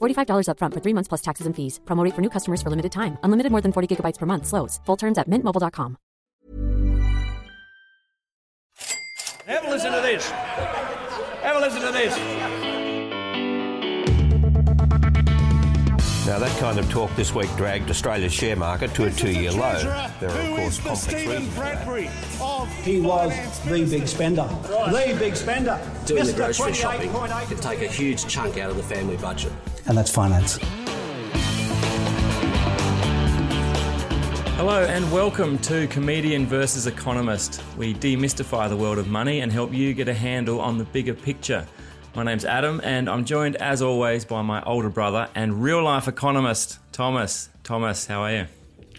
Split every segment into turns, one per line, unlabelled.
$45 upfront for three months plus taxes and fees. Promo for new customers for limited time. Unlimited more than 40 gigabytes per month. Slows. Full terms at mintmobile.com.
Have a listen to this. Have a listen to this.
Now, that kind of talk this week dragged Australia's share market to a two year low. There are, of course, complex reasons. for that.
He was the big spender. The big spender.
Doing the grocery shopping
28.8.
can take a huge chunk out of the family budget.
And that's finance.
Hello and welcome to Comedian versus Economist. We demystify the world of money and help you get a handle on the bigger picture. My name's Adam and I'm joined as always by my older brother and real life economist, Thomas. Thomas, how are you?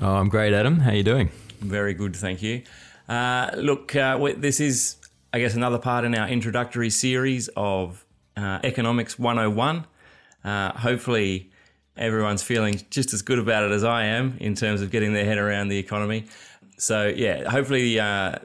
Oh, I'm great, Adam. How are you doing?
Very good, thank you. Uh, look, uh, we- this is, I guess, another part in our introductory series of uh, Economics 101. Uh, hopefully, everyone's feeling just as good about it as I am in terms of getting their head around the economy. So, yeah, hopefully, uh,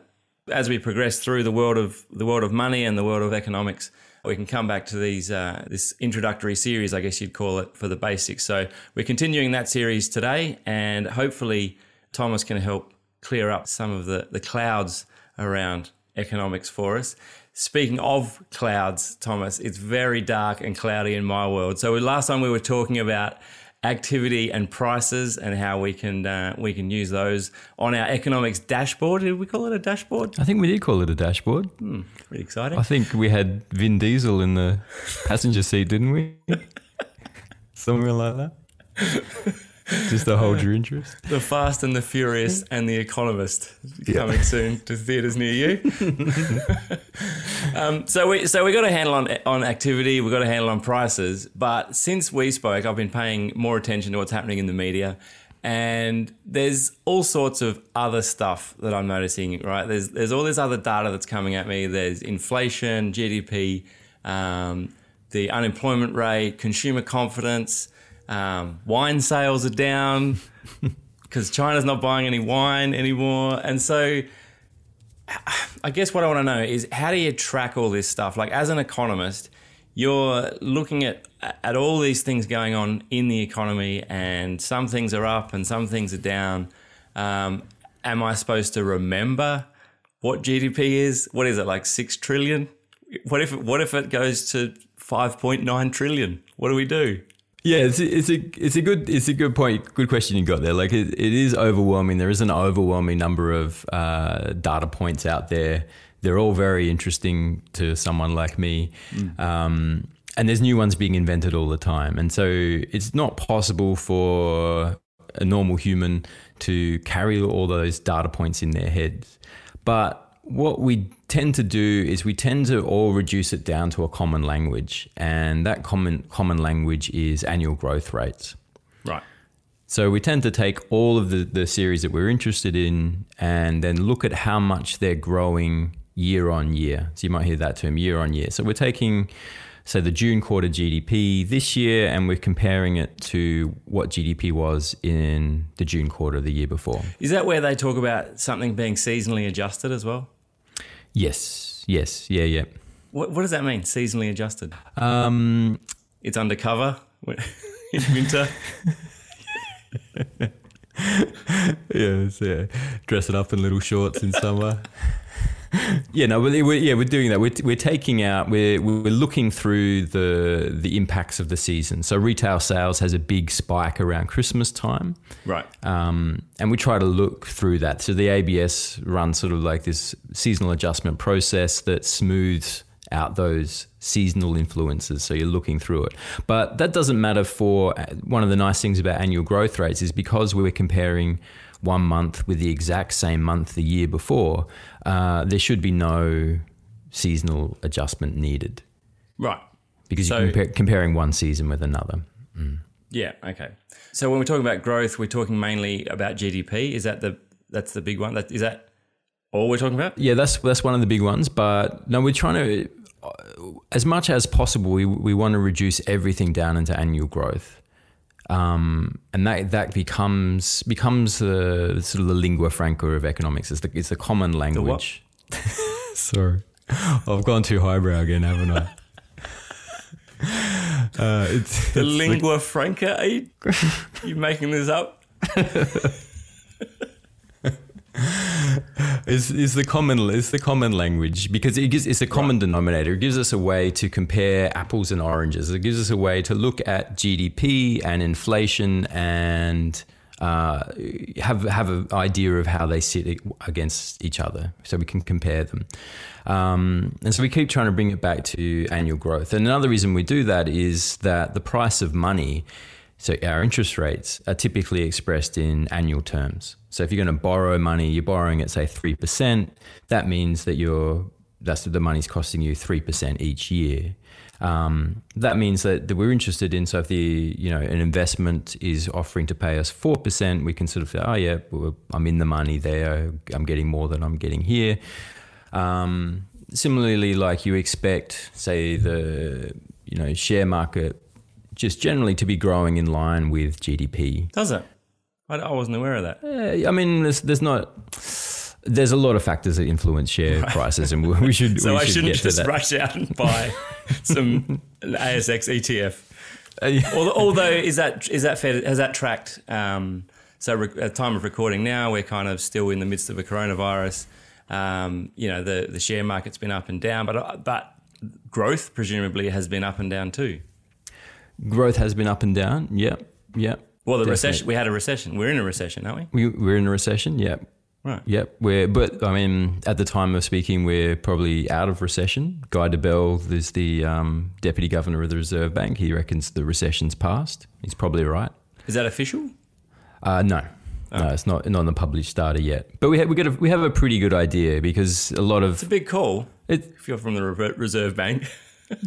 as we progress through the world of the world of money and the world of economics, we can come back to these uh, this introductory series, I guess you'd call it, for the basics. So we're continuing that series today, and hopefully Thomas can help clear up some of the, the clouds around economics for us. Speaking of clouds, Thomas, it's very dark and cloudy in my world. So last time we were talking about activity and prices and how we can uh, we can use those on our economics dashboard. Did we call it a dashboard?
I think we did call it a dashboard.
Pretty exciting.
I think we had Vin Diesel in the passenger seat, didn't we? Something like that. Just to hold your interest.
The Fast and the Furious and The Economist coming soon to theatres near you. um, so we so we got a handle on on activity, we got a handle on prices, but since we spoke, I've been paying more attention to what's happening in the media. And there's all sorts of other stuff that I'm noticing, right? There's there's all this other data that's coming at me. There's inflation, GDP, um, the unemployment rate, consumer confidence, um, wine sales are down because China's not buying any wine anymore. And so I guess what I want to know is how do you track all this stuff? Like as an economist, you're looking at at all these things going on in the economy, and some things are up and some things are down. Um, am I supposed to remember what GDP is? What is it like six trillion? What if what if it goes to five point nine trillion? What do we do?
Yeah, it's a, it's a it's a good it's a good point, good question you got there. Like it, it is overwhelming. There is an overwhelming number of uh, data points out there. They're all very interesting to someone like me. Um, and there's new ones being invented all the time. And so it's not possible for a normal human to carry all those data points in their heads. But what we tend to do is we tend to all reduce it down to a common language. And that common common language is annual growth rates.
Right.
So we tend to take all of the, the series that we're interested in and then look at how much they're growing year on year. So you might hear that term year on year. So we're taking, say, the June quarter GDP this year and we're comparing it to what GDP was in the June quarter of the year before.
Is that where they talk about something being seasonally adjusted as well?
Yes, yes, yeah, yeah.
What, what does that mean? Seasonally adjusted?
Um,
It's undercover in winter.
yes. yeah, dress it up in little shorts in summer. yeah, no, we're, we're, yeah, we're doing that. We're, we're taking out, we're, we're looking through the the impacts of the season. So retail sales has a big spike around Christmas time,
right.
um, and we try to look through that. So the ABS runs sort of like this seasonal adjustment process that smooths out those seasonal influences. So you're looking through it. But that doesn't matter for one of the nice things about annual growth rates is because we're comparing one month with the exact same month the year before, uh, there should be no seasonal adjustment needed
Right.
because
So-
you're compar- comparing one season with another.
Yeah. Okay. So when we're talking about growth, we're talking mainly about GDP. Is that the that's the big one? That is that all we're talking about?
Yeah, that's that's one of the big ones. But no, we're trying to, as much as possible, we we want to reduce everything down into annual growth, um, and that that becomes becomes the sort of the lingua franca of economics. It's the it's the common language. Sorry, I've gone too highbrow again, haven't I? Uh, it's,
The
it's
lingua franca? Are you, you making this up?
is is the common is the common language because it gives it's a common denominator. It gives us a way to compare apples and oranges. It gives us a way to look at GDP and inflation and uh, have have an idea of how they sit against each other, so we can compare them. Um, and so we keep trying to bring it back to annual growth. And another reason we do that is that the price of money. So our interest rates are typically expressed in annual terms. So if you're going to borrow money, you're borrowing at say three percent. That means that you're that's the money's costing you three percent each year. Um, that means that, that we're interested in. So if the you know an investment is offering to pay us four percent, we can sort of say, oh yeah, I'm in the money there. I'm getting more than I'm getting here. Um, similarly, like you expect, say the you know share market just generally to be growing in line with GDP.
Does it? I, I wasn't aware of that.
Uh, I mean, there's, there's not. There's a lot of factors that influence share prices, and we, should.
So
we
I
should
shouldn't just
that.
rush out and buy some ASX ETF.
Uh, yeah.
Although, although is that is that fair? Has that tracked? Um, so re- at time of recording now, we're kind of still in the midst of a coronavirus. Um, you know, the the share market's been up and down, but uh, but growth presumably has been up and down too.
Growth has been up and down. Yep. Yep.
Well, the
Definitely.
recession. We had a recession. We're in a recession, aren't we?
We, we're in a recession. Yep.
Right.
Yep. We're, but I mean, at the time of speaking, we're probably out of recession. Guy Debelle is the um, deputy governor of the Reserve Bank. He reckons the recession's passed. He's probably right.
Is that official?
Uh, no, no, it's not not on the published data yet. But we have we got a, we have a pretty good idea because a lot of.
It's a big call
it.
if you're from the Reserve Bank.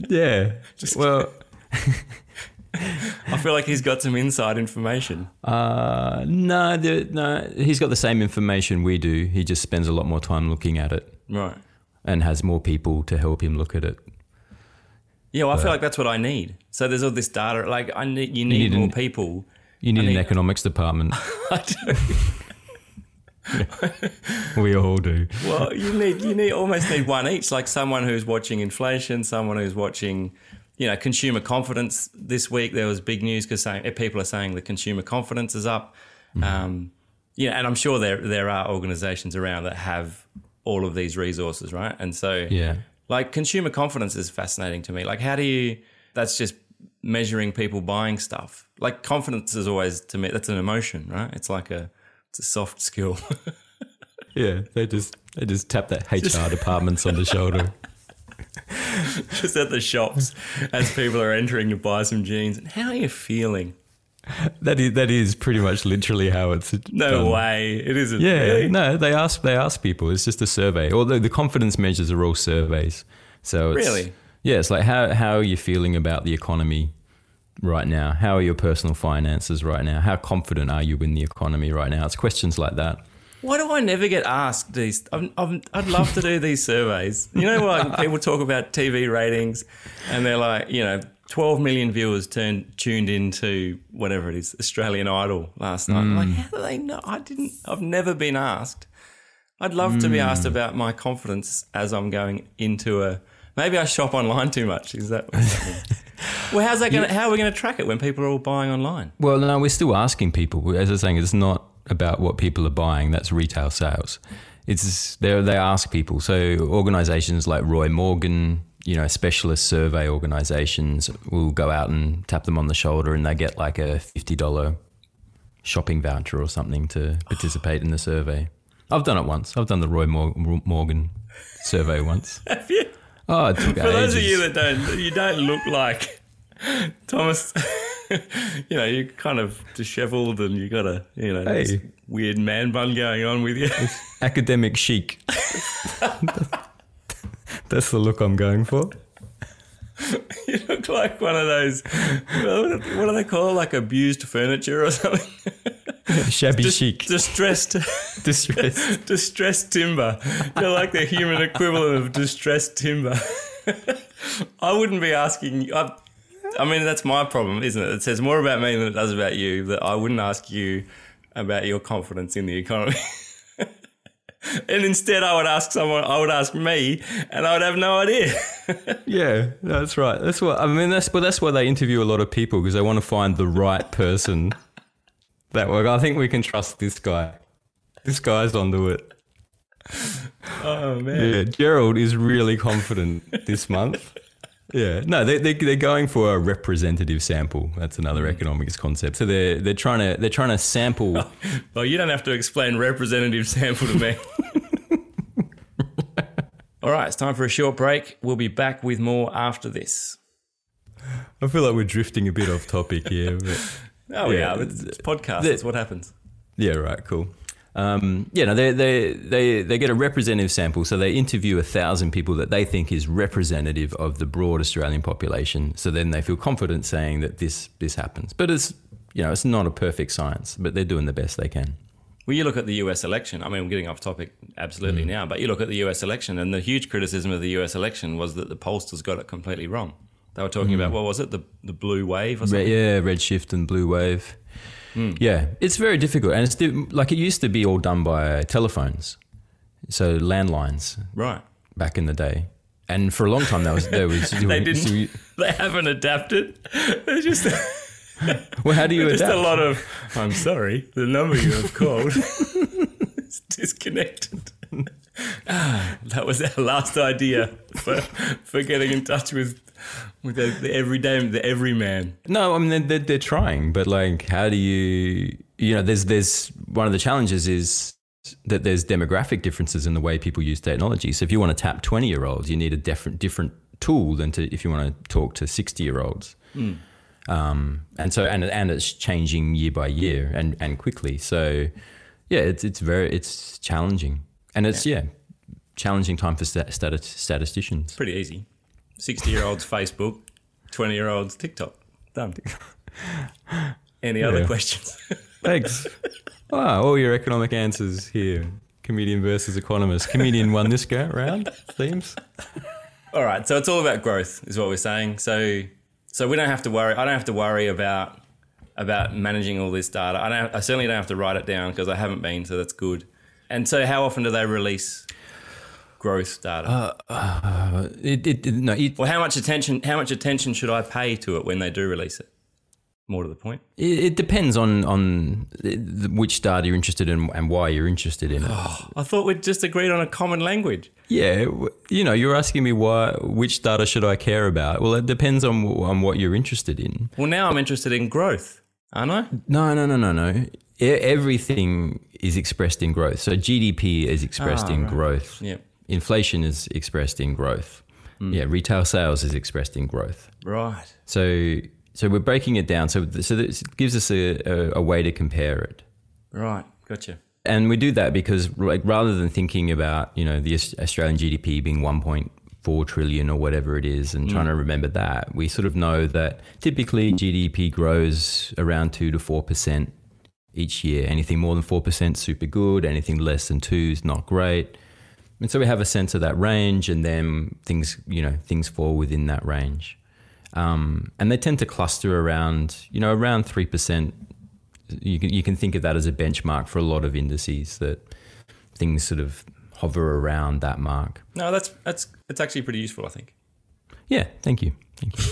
Yeah. Just well,
I feel like he's got some inside information.
uh, no, the, no, he's got the same information we do. He just spends a lot more time looking at it
Right.
and has more people to help him look at it.
Yeah, well, I feel like that's what I need. So there's all this data. Like I need, you need,
need
more
an-
people.
You need,
need-
an economics department.
I do.
we all do.
Well, you need you need almost need one each. Like someone who's watching inflation, someone who's watching, you know, consumer confidence. This week there was big news because saying people are saying the consumer confidence is up.
Mm-hmm.
Um, yeah, and I'm sure there there are organisations around that have all of these resources, right? And so
Yeah.
like consumer confidence is fascinating to me. Like how do you? That's just measuring people buying stuff. Like confidence is always to me that's an emotion, right? It's like a it's a soft skill.
Yeah, they just they just tap that HR departments on the shoulder.
just at the shops as people are entering to buy some jeans. And how are you feeling?
That is that is pretty much literally how it's
No
done.
way. It isn't.
Yeah,
really?
no, they ask they ask people. It's just a survey. Although the confidence measures are all surveys. So it's,
Really?
yeah, it's like how how are you feeling about the economy right now? How are your personal finances right now? How confident are you in the economy right now? It's questions like that.
Why do I never get asked these? I'm, I'm, I'd love to do these surveys. You know, like people talk about TV ratings, and they're like, you know, 12 million viewers turned tuned into whatever it is, Australian Idol last night. I'm like, mm. how do they know? I didn't. I've never been asked. I'd love to be asked mm. about my confidence as I'm going into a. Maybe I shop online too much. Is that? Well, how's that going? How are we going to track it when people are all buying online?
Well, no, we're still asking people. As I was saying, it's not about what people are buying. That's retail sales. It's they they ask people. So organisations like Roy Morgan, you know, specialist survey organisations will go out and tap them on the shoulder, and they get like a fifty dollar shopping voucher or something to participate in the survey. I've done it once. I've done the Roy Morgan survey once.
Have you?
Oh, it took
For those of you that don't, you don't look like Thomas. you know, you're kind of dishevelled and you got a, you know, this
Hey.
weird man bun going on with you.
academic chic. That's the look I'm going for.
you look like one of those. What do they call it? Like abused furniture or something?
Shabby
Dis-
chic.
Distressed.
Distressed.
distressed timber. You're like the human equivalent of distressed timber. I wouldn't be asking. I, I mean, that's my problem, isn't it? It says more about me than it does about you. That I wouldn't ask you about your confidence in the economy. and instead, I would ask someone. I would ask me, and I would have no idea.
Yeah, that's right. That's what I mean. That's but that's why they interview a lot of people because they want to find the right person. That work. I think we can trust this guy. This guy's onto it.
oh man.
Yeah, Gerald is really confident this month. Yeah, no, they they they're going for a representative sample. That's another mm. economics concept. So they're they're trying to they're trying to sample.
Well, you don't have to explain representative sample to me. All right, it's time for a short break. We'll be back with more after this.
I feel like we're drifting a bit off topic here. But
Oh yeah,
Yeah,
it's, it's podcast. That's what happens.
Yeah, right, cool. Um, yeah, no, they, they, they, they get a representative sample. So they interview a thousand people that they think is representative of the broad Australian population. So then they feel confident saying that this, this happens. But it's, you know, it's not a perfect science, but they're doing the best they can.
Well, you look at the US election. I mean, I'm getting off topic absolutely now, but you look at the US election, and the huge criticism of the US election was that the pollsters got it completely wrong. They were talking about what was it, the the blue wave or something?
yeah, redshift and blue wave. Hmm. Yeah, it's very difficult. And it's di- like it used to be all done by telephones. So landlines
Right.
back in the day. And for a long time, that was, there was,
They didn't. They haven't adapted. They're just.
well, how do you
just
adapt?
a lot of. I'm sorry, the number you have called is disconnected. Ah, that was our last idea for for getting in touch with with the, the everyday the everyman.
No, I mean they're, they're, trying, but like, how do you? You know, there's there's one of the challenges is that there's demographic differences in the way people use technology. So if you want to tap twenty year olds, you need a different different tool than to if you want to talk to sixty year olds. Um, and so and and it's changing year by year and and quickly. So yeah, it's it's very it's challenging, and it's yeah, challenging time for stat, stat, statisticians.
Pretty easy. Sixty year olds Facebook, twenty year olds TikTok. Done. Any other questions?
Thanks. Wow, all your economic answers here. Comedian versus economist. Comedian won this go round. Themes.
All right, so it's all about growth, is what we're saying. So, so we don't have to worry. I don't have to worry about about managing all this data. I don't. I certainly don't have to write it down because I haven't been, so that's good. And so, how often do they release growth data?
Uh, it, it, it- no, it,
well, how much attention? How much attention should I pay to it when they do release it? More to the point.
it, it depends on on which data you're interested in and why you're interested in it.
I thought we'd just agreed on a common language.
Yeah, you know, you're asking me why which data should I care about? Well, it depends on on what you're interested in.
Well, now I'm interested in growth, aren't I?
No, no, no, no, no. Everything is expressed in growth. So GDP is expressed
Ah,
in
right.
growth.
Yep.
Inflation is expressed in growth. Yeah, retail sales is expressed in growth.
Right.
So so we're breaking it down. So so this gives us a, a, a way to compare it.
Right. Gotcha.
And we do that because like rather than thinking about, you know, the Australian GDP being 1.4 trillion or whatever it is and trying to remember that, we sort of know that typically GDP grows around 2 to 4% each year. Anything more than 4% super good, anything less than 2 is not great. And so we have a sense of that range and then things, you know, things fall within that range. Um, and they tend to cluster around, you know, around 3% you can you can think of that as a benchmark for a lot of indices that things sort of hover around that mark.
No, that's that's it's actually pretty useful. I think.
Yeah, thank you. Thank you.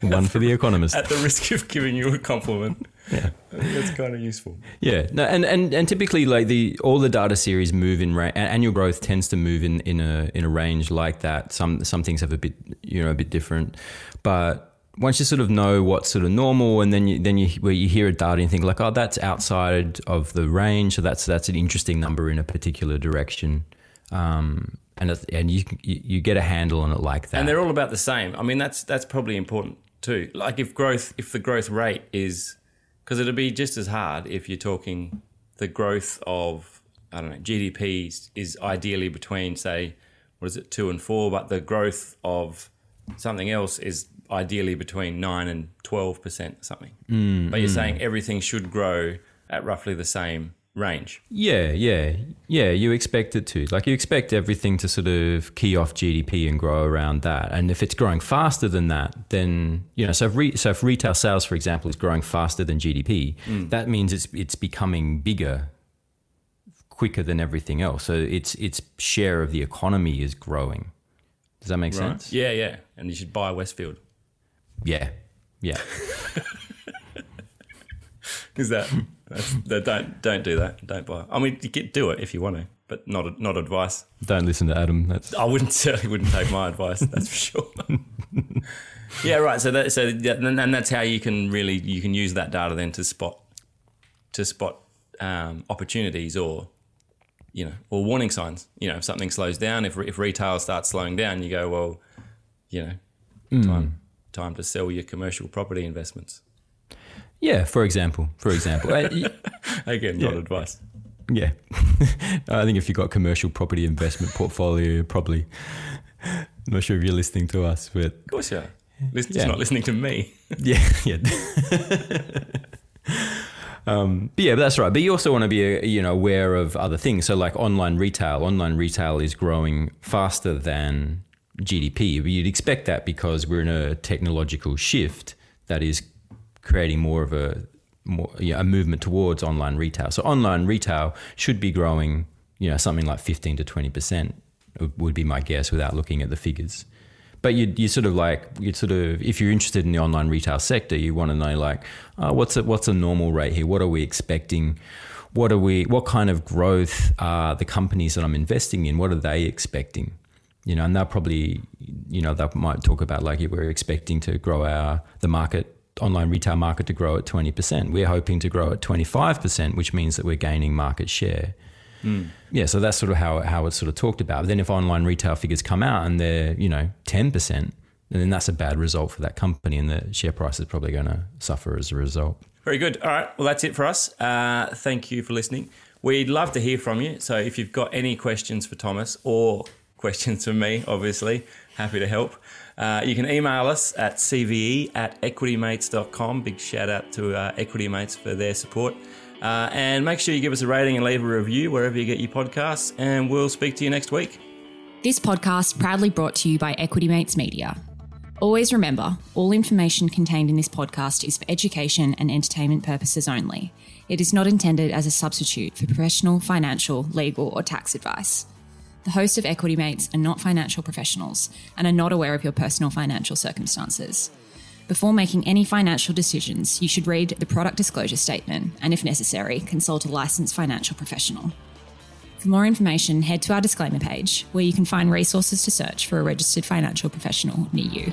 One for the economist.
At the risk of giving you a compliment,
Yeah.
That's kind of useful.
Yeah, no, and, and, and typically like the all the data series move in ra- annual growth tends to move in, in a in a range like that. Some some things have a bit you know a bit different, but once you sort of know what's sort of normal, and then you then you where you hear a data and think like oh that's outside of the range, so that's that's an interesting number in a particular direction, um, and and you you you get a handle on it like that.
And they're all about the same. I mean, that's that's probably important too. Like if growth, if the growth rate is, because it'd be just as hard if you're talking the growth of I don't know GDP is, ideally between say what is it two and four, but the growth of something else is ideally between 9 and 12% something.
Mm,
but you're
mm.
saying everything should grow at roughly the same range.
Yeah, yeah, yeah. You expect it to. Like you expect everything to sort of key off GDP and grow around that. And if it's growing faster than that, then you know. So if, re- so if retail sales, for example, is growing faster than GDP,
Mm.
that means it's it's becoming bigger quicker than everything else. So its its share of the economy is growing. Does that make
Right.
sense?
Yeah, yeah. And you should buy Westfield.
Yeah, yeah.
Is that, that don't don't do that. Don't buy. I mean, you get, do it if you want to, but not not advice.
Don't listen to Adam. That's
I wouldn't certainly wouldn't take my advice. That's for sure. yeah, right. So that so and that's how you can really you can use that data then to spot to spot um, opportunities or you know or warning signs. You know, if something slows down, if if retail starts slowing down, you go well, you know,
Mm.
time time to sell your commercial property investments.
Yeah. For example, for example, Uh,
Again, not
Yeah.
advice.
Yeah. I think if you've got commercial property investment portfolio, you're probably I'm not sure if you're listening to us, but
Of course, yeah. Listen,
Yeah.
Not listening to me.
yeah, yeah. um, but yeah, but that's right. But you also want to be, you know, aware of other things. So like online retail, online retail is growing faster than GDP. You'd expect that because we're in a technological shift that is creating more of a more yeah, a movement towards online retail. So online retail should be growing, you know, something like 15 to 20 percent would be my guess without looking at the figures. But you you sort of like you sort of if you're interested in the online retail sector, you want to know like uh, what's a, what's a normal rate here? What are we expecting? What are we? What kind of growth are the companies that I'm investing in? What are they expecting? You know, and they'll probably you know they might talk about like we're expecting to grow our the market online retail market to grow at 20%. We're hoping to grow at 25%, which means that we're gaining market share. Yeah, so that's sort of how how it's sort of talked about. But then if online retail figures come out and they're you know ten percent, then that's a bad result for that company, and the share price is probably going to suffer as a result.
Very good. All right. Well, that's it for us. Uh, thank you for listening. We'd love to hear from you. So if you've got any questions for Thomas or questions for me, obviously, happy to help. Uh, you can email us at cve at equitymates.com. Big shout out to uh, Equity Mates for their support. Uh, and make sure you give us a rating and leave a review wherever you get your podcasts. And we'll speak to you next week.
This podcast proudly brought to you by Equity Mates Media. Always remember, all information contained in this podcast is for education and entertainment purposes only. It is not intended as a substitute for professional, financial, legal, or tax advice. The hosts of Equity Mates are not financial professionals and are not aware of your personal financial circumstances. Before making any financial decisions, you should read the product disclosure statement and, if necessary, consult a licensed financial professional. For more information, head to our disclaimer page, where you can find resources to search for a registered financial professional near you.